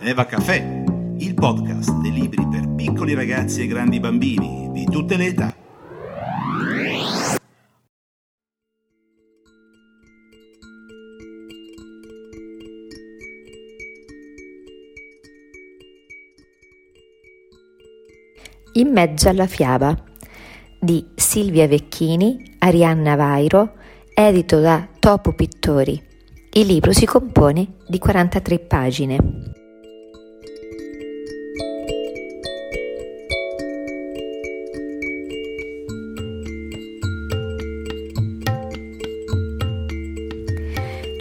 Eva Caffè, il podcast dei libri per piccoli ragazzi e grandi bambini di tutte le età. In mezzo alla fiaba di Silvia Vecchini, Arianna Vairo, edito da Topo Pittori. Il libro si compone di 43 pagine.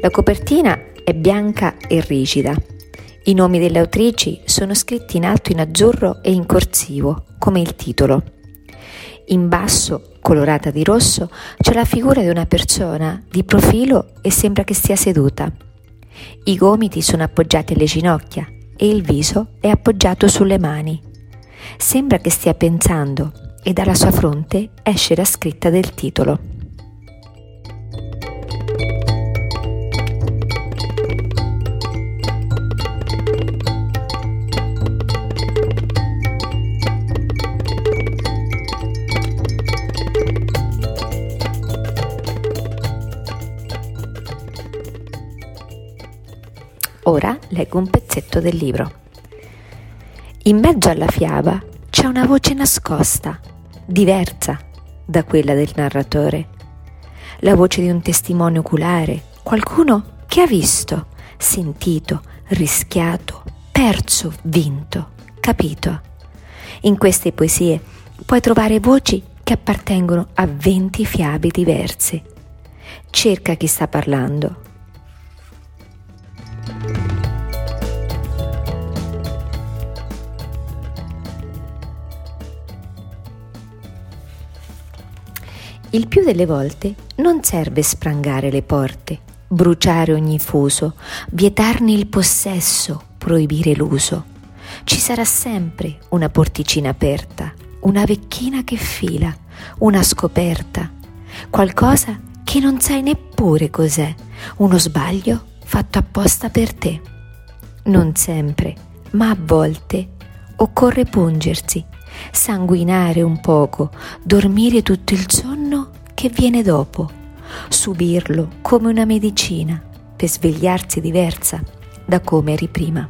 La copertina è bianca e rigida. I nomi delle autrici sono scritti in alto in azzurro e in corsivo, come il titolo. In basso colorata di rosso, c'è la figura di una persona di profilo e sembra che stia seduta. I gomiti sono appoggiati alle ginocchia e il viso è appoggiato sulle mani. Sembra che stia pensando e dalla sua fronte esce la scritta del titolo. Ora leggo un pezzetto del libro. In mezzo alla fiaba c'è una voce nascosta, diversa da quella del narratore. La voce di un testimone oculare, qualcuno che ha visto, sentito, rischiato, perso, vinto, capito. In queste poesie puoi trovare voci che appartengono a venti fiabe diverse. Cerca chi sta parlando Il più delle volte non serve sprangare le porte, bruciare ogni fuso, vietarne il possesso, proibire l'uso. Ci sarà sempre una porticina aperta, una vecchina che fila, una scoperta, qualcosa che non sai neppure cos'è, uno sbaglio fatto apposta per te. Non sempre, ma a volte occorre pungersi sanguinare un poco, dormire tutto il sonno che viene dopo, subirlo come una medicina per svegliarsi diversa da come eri prima.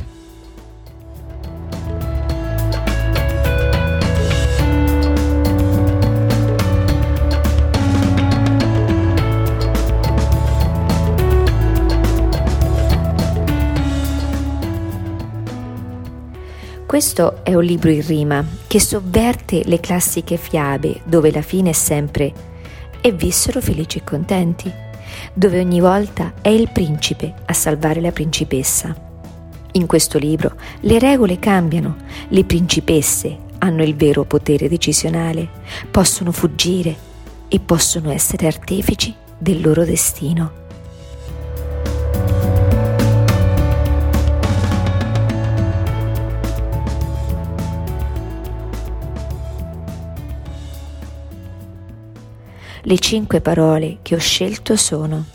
Questo è un libro in rima che sovverte le classiche fiabe dove la fine è sempre e vissero felici e contenti, dove ogni volta è il principe a salvare la principessa. In questo libro le regole cambiano, le principesse hanno il vero potere decisionale, possono fuggire e possono essere artefici del loro destino. Le cinque parole che ho scelto sono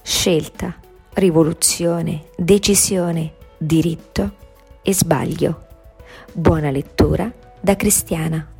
scelta, rivoluzione, decisione, diritto e sbaglio. Buona lettura da cristiana.